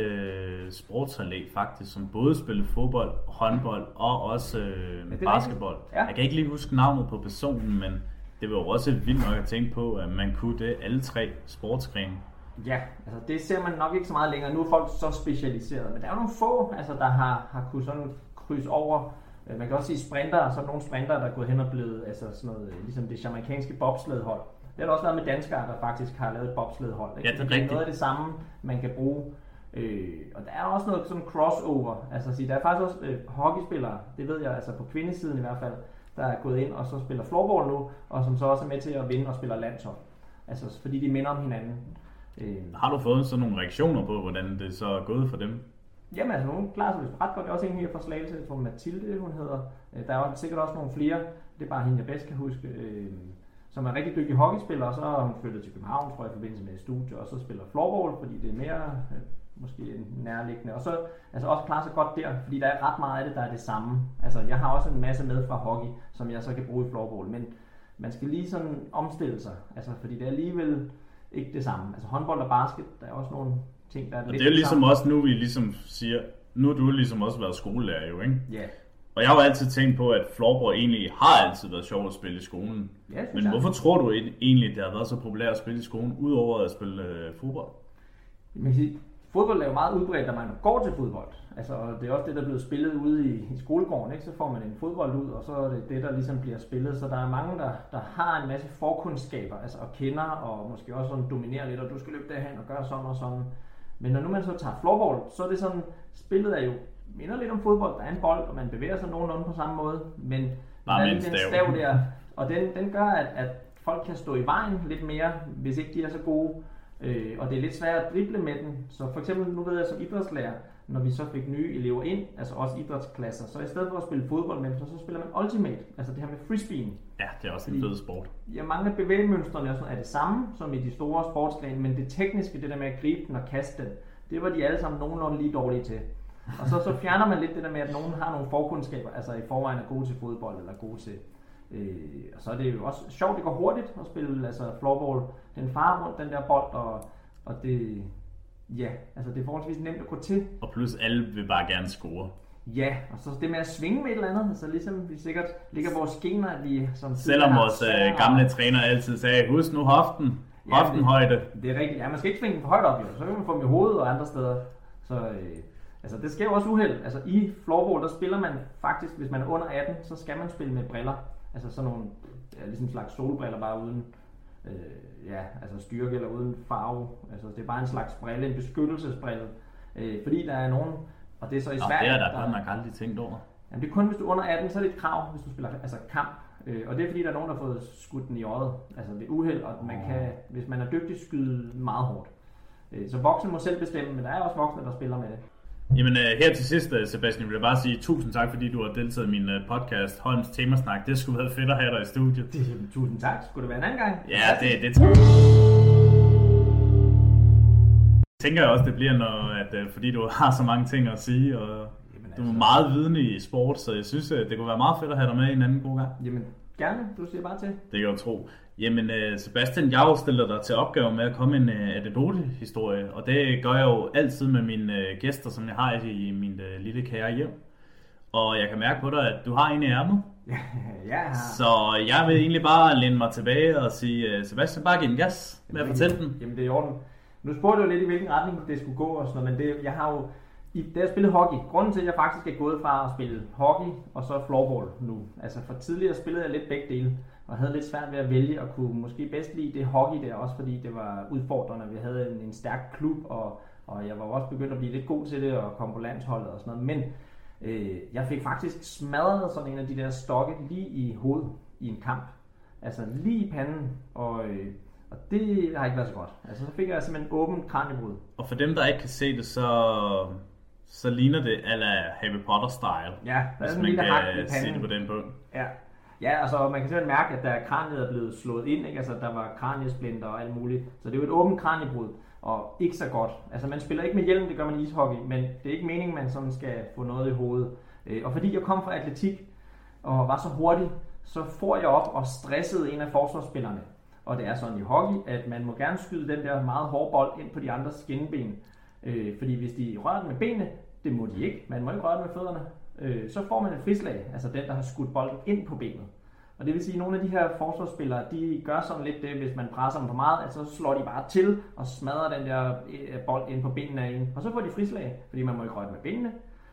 sportsallé faktisk, som både spillede fodbold, håndbold og også øh, Ja, basketball. Ja. Jeg kan ikke lige huske navnet på personen, men det var jo også vildt nok at tænke på, at man kunne det alle tre sportsgrene. Ja, altså det ser man nok ikke så meget længere. Nu er folk så specialiseret, men der er jo nogle få, altså, der har, har kunnet sådan krydse over. Øh, Man kan også sige sprinter, så er der nogle sprinter, der er gået hen og blevet altså sådan noget, øh, ligesom det jamaikanske bobsledhold. Det har der også været med danskere, der faktisk har lavet et bobsledhold. Ikke? Ja, det er Så det er rigtigt. noget af det samme, man kan bruge. Øh, og der er også noget sådan crossover. Altså, sige, der er faktisk også øh, hockeyspillere, det ved jeg, altså på kvindesiden i hvert fald, der er gået ind og så spiller floorball nu, og som så også er med til at vinde og spiller landshold. Altså, fordi de minder om hinanden. Øh, Har du fået sådan nogle reaktioner på, hvordan det så er gået for dem? Jamen altså, hun klarer sig ret godt. Det er også en her fra Slagelse, jeg tror Mathilde, hun hedder. Øh, Der er sikkert også nogle flere, det er bare hende, jeg bedst kan huske, øh, som er rigtig dygtige hockeyspiller, og så har hun flyttet til København, tror jeg, i forbindelse med et studie, og så spiller floorball, fordi det er mere øh, måske nærliggende. Og så altså også klarer sig godt der, fordi der er ret meget af det, der er det samme. Altså, jeg har også en masse med fra hockey, som jeg så kan bruge i floorball, men man skal lige sådan omstille sig, altså, fordi det er alligevel ikke det samme. Altså håndbold og basket, der er også nogle ting, der er Og lidt det er ligesom samme. også nu, vi ligesom siger, nu har du ligesom også været skolelærer jo, ikke? Ja, Og jeg har jo altid tænkt på, at floorball egentlig har altid været sjovt at spille i skolen. Ja, Men jeg. hvorfor tror du egentlig, det har været så populært at spille i skolen, udover at spille øh, fodbold? Man kan sige, fodbold er jo meget udbredt, når man går til fodbold. Altså, og det er også det, der er blevet spillet ude i, i skolegården. Ikke? Så får man en fodbold ud, og så er det det, der ligesom bliver spillet. Så der er mange, der, der har en masse forkundskaber, altså og kender, og måske også sådan dominerer lidt, og du skal løbe derhen og gøre sådan og sådan. Men når nu man så tager floorball, så er det sådan, spillet er jo minder lidt om fodbold. Der er en bold, og man bevæger sig nogenlunde på samme måde. Men Bare der er den stav. stav der, og den, den gør, at, at folk kan stå i vejen lidt mere, hvis ikke de er så gode. Øh, og det er lidt svært at drible med den. Så for eksempel, nu ved jeg som idrætslærer, når vi så fik nye elever ind, altså også idrætsklasser, så i stedet for at spille fodbold med dem, så, så spiller man ultimate, altså det her med frisbeen. Ja, det er også en fed sport. Ja, mange af bevægemønstrene og sådan er det samme som i de store sportsgrene, men det tekniske, det der med at gribe den og kaste den, det var de alle sammen nogenlunde lige dårlige til. Og så, så fjerner man lidt det der med, at nogen har nogle forkundskaber, altså i forvejen er gode til fodbold eller gode til. Øh, og så er det jo også sjovt, det går hurtigt at spille altså floorball. Den farer rundt, den der bold, og, og det, ja, altså det er forholdsvis nemt at gå til. Og plus alle vil bare gerne score. Ja, og så det med at svinge med et eller andet, altså ligesom vi sikkert ligger vores gener, at vi som Selvom vores øh, gamle træner altid sagde, husk nu hoften, Ja, hoften det-. Det er rigtigt. Ja, man skal ikke svinge den for højt op, jo. Så kan man få dem i hovedet og andre steder. Så øh, altså, det sker jo også uheld. Altså, i floorball, der spiller man faktisk, hvis man er under 18, så skal man spille med briller. Altså sådan nogle, ja, ligesom en slags solbriller, bare uden øh, ja, altså styrke eller uden farve. Altså, det er bare en slags brille, en beskyttelsesbrille. Øh, fordi der er nogen, og det er så i Og Sverige, det er der godt nok aldrig tænkt over. Jamen, det er kun, hvis du er under 18, så er det et krav, hvis du spiller altså kamp. Øh, og det er fordi, der er nogen, der har fået skudt den i øjet. Altså det er uheld, og man kan, hvis man er dygtig, skyde meget hårdt. Øh, så voksne må selv bestemme, men der er også voksne, der spiller med det. Jamen øh, her til sidst, øh, Sebastian, vil jeg bare sige tusind tak, fordi du har deltaget i min øh, podcast, Holms Temasnak. Det skulle være fedt at have dig i studiet. Det, tusind tak. Skulle det være en anden gang? Ja, det, det tænker jeg også, det bliver, når, at, fordi du har så mange ting at sige, og Jamen, du er altså- meget vidne i sport, så jeg synes, det kunne være meget fedt at have dig med en anden god gang. Jamen, gerne. Du siger bare til. Det kan jeg tro. Jamen, øh, Sebastian, jeg stillet dig til opgave med at komme en øh, anekdote-historie, og det gør jeg jo altid med mine øh, gæster, som jeg har i min lille kære hjem. Og jeg kan mærke på dig, at du har en i ærmet. ja. Så jeg vil egentlig bare læne mig tilbage og sige, Sebastian, bare giv en gas med at fortælle den. Jamen, det er i orden. Nu spurgte jo lidt, i hvilken retning det skulle gå og sådan noget, men det, jeg har jo, i, da jeg spillede hockey, grunden til, at jeg faktisk er gået fra at spille hockey og så floorball nu, altså for tidligere spillede jeg lidt begge dele, og havde lidt svært ved at vælge, og kunne måske bedst lide det hockey der, også fordi det var udfordrende, vi havde en, en stærk klub, og, og jeg var også begyndt at blive lidt god til det, og komme på landsholdet og sådan noget, men øh, jeg fik faktisk smadret sådan en af de der stokke lige i hovedet i en kamp, altså lige i panden, og... Øh, og det har ikke været så godt. Altså, så fik jeg simpelthen åbent kranjebrud. Og for dem, der ikke kan se det, så, så ligner det ala Harry Potter-style. Ja, der er sådan en lille hak i det på den punkt. Ja. ja, altså man kan simpelthen mærke, at der kraniet er blevet slået ind, ikke? Altså der var kraniesplinter og alt muligt. Så det er jo et åbent kraniebrud, og ikke så godt. Altså man spiller ikke med hjelm, det gør man i ishockey, men det er ikke meningen, man sådan skal få noget i hovedet. Øh, Og fordi jeg kom fra atletik, og var så hurtig, så får jeg op og stressede en af forsvarsspillerne. Og det er sådan i hockey, at man må gerne skyde den der meget hårde bold ind på de andres skinben. Øh, fordi hvis de rører den med benene, det må de ikke, man må ikke røre den med fødderne, øh, så får man et frislag, altså den, der har skudt bolden ind på benet. Og det vil sige, at nogle af de her forsvarsspillere, de gør sådan lidt det, hvis man presser dem for meget, at så slår de bare til og smadrer den der øh, bold ind på benene af en. Og så får de frislag, fordi man må ikke røre med benene.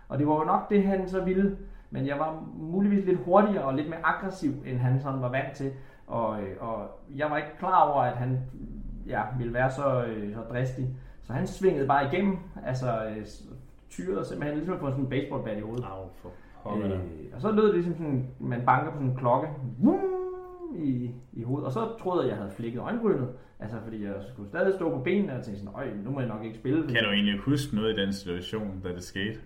Og det var jo nok det, han så ville. Men jeg var muligvis lidt hurtigere og lidt mere aggressiv, end han sådan var vant til. Og, øh, og jeg var ikke klar over, at han ja, ville være så, øh, så dristig. Så han svingede bare igennem, altså tyrede simpelthen ligesom på sådan en baseballbat i hovedet. Au, for Øh, og så lød det ligesom sådan, man banker på sådan en klokke i, i hovedet. Og så troede jeg, at jeg havde flækket øjenbrynet. Altså fordi jeg skulle stadig stå på benene og tænkte sådan, øj, nu må jeg nok ikke spille. Kan du egentlig huske noget i den situation, da det skete?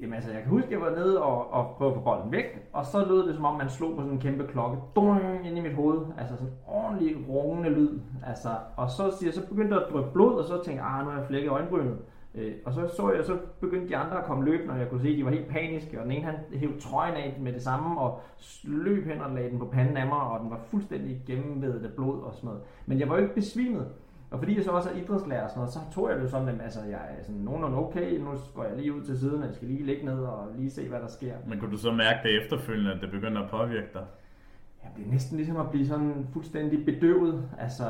Jamen altså, jeg kan huske, at jeg var nede og, og prøvede at få bolden væk, og så lød det som om, man slog på sådan en kæmpe klokke, dung, ind i mit hoved, altså sådan en ordentlig rungende lyd, altså, og så, siger, så begyndte der at dryppe blod, og så tænkte jeg, ah, nu har jeg flækket øjenbrynet, Øh, og så så jeg, så begyndte de andre at komme løbende, og jeg kunne se, at de var helt paniske, og den ene han hævde trøjen af med det samme, og løb hen og lagde den på panden af mig, og den var fuldstændig gennemvedet af blod og sådan noget. Men jeg var jo ikke besvimet, og fordi jeg så også er idrætslærer og sådan noget, så tog jeg det jo sådan, at altså, jeg er sådan nogenlunde okay, nu går jeg lige ud til siden, og jeg skal lige ligge ned og lige se, hvad der sker. Men kunne du så mærke det efterfølgende, at det begynder at påvirke dig? Ja, det er næsten ligesom at blive sådan fuldstændig bedøvet. Altså,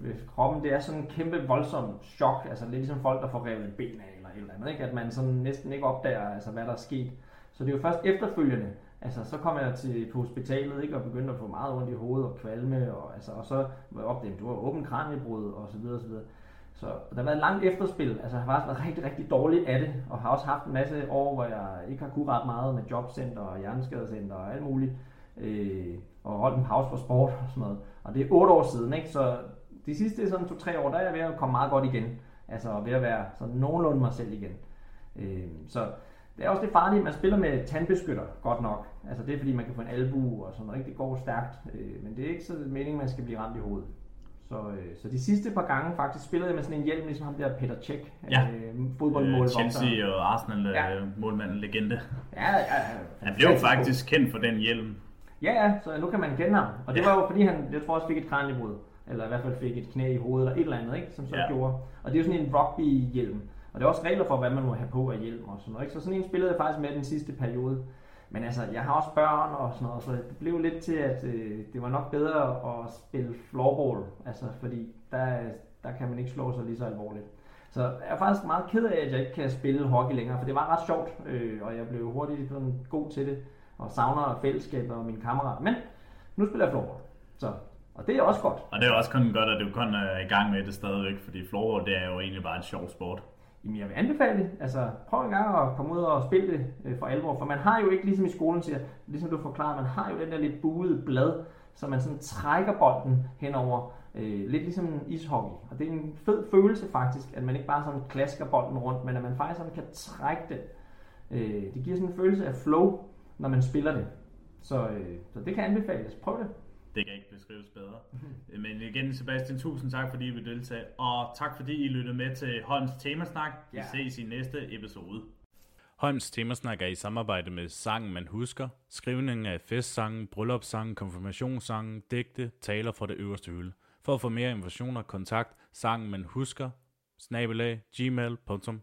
øh, kroppen, det er sådan en kæmpe voldsom chok. Altså, lidt ligesom folk, der får revet ben af eller et eller andet, ikke? At man sådan næsten ikke opdager, altså, hvad der er sket. Så det er jo først efterfølgende, altså, så kom jeg til på hospitalet, ikke? Og begyndte at få meget ondt i hovedet og kvalme, og, altså, og så var jeg at du har åben kraniebrud og så videre, og så videre. Så der har været et langt efterspil. Altså, jeg har faktisk været rigtig, rigtig dårlig af det, og har også haft en masse år, hvor jeg ikke har kunnet ret meget med jobcenter og hjerneskadecenter og alt muligt. Øh, og holdt en pause for sport og sådan noget. Og det er otte år siden, ikke? Så de sidste sådan to-tre år, der er jeg ved at komme meget godt igen. Altså ved at være sådan nogenlunde mig selv igen. Øh, så det er også det farlige, at man spiller med tandbeskytter, godt nok. Altså det er fordi, man kan få en albu og sådan noget, ikke? det går stærkt. Øh, men det er ikke så meningen, man skal blive ramt i hovedet. Så, øh, så de sidste par gange faktisk spillede jeg med sådan en hjelm, ligesom ham der Peter Cech, ja. øh, fodboldmål. Chelsea og Arsenal ja. Øh, målmanden legende. Ja, ja, ja. Han blev faktisk kendt for den hjelm. Ja, ja, så nu kan man kende ham. Og det ja. var jo fordi, han, jeg tror også, fik et kraniebrud. Eller i hvert fald fik et knæ i hovedet, eller et eller andet, ikke? som så ja. gjorde. Og det er jo sådan en rugby-hjelm. Og det er også regler for, hvad man må have på af hjelm og sådan noget. Ikke? Så sådan en spillede jeg faktisk med den sidste periode. Men altså, jeg har også børn og sådan noget, så det blev lidt til, at øh, det var nok bedre at spille floorball. Altså, fordi der, der kan man ikke slå sig lige så alvorligt. Så jeg er faktisk meget ked af, at jeg ikke kan spille hockey længere, for det var ret sjovt, øh, og jeg blev hurtigt sådan god til det og savner fællesskabet og mine kammerater. Men nu spiller jeg floorball. Så, og det er også godt. Og det er også kun godt, at du kun er i gang med det stadigvæk, fordi floorball det er jo egentlig bare en sjov sport. Jamen jeg vil anbefale det. Altså prøv en gang at komme ud og spille det øh, for alvor, for man har jo ikke, ligesom i skolen siger, ligesom du forklarer, man har jo den der lidt buede blad, så man sådan trækker bolden henover, øh, lidt ligesom ishockey. Og det er en fed følelse faktisk, at man ikke bare sådan klasker bolden rundt, men at man faktisk sådan kan trække den. Øh, det giver sådan en følelse af flow, når man spiller det. Så, øh, så det kan anbefales. Prøv det. Det kan ikke beskrives bedre. Men igen, Sebastian, tusind tak, fordi I vil deltage. Og tak, fordi I lyttede med til Holms Temasnak. Vi ja. ses i næste episode. Holms Temasnak er i samarbejde med Sangen Man Husker, skrivningen af festsangen, bryllupssangen, konfirmationssangen, digte, taler fra det øverste hylde. For at få mere information og kontakt, sangen man husker, snabelag, gmail.com.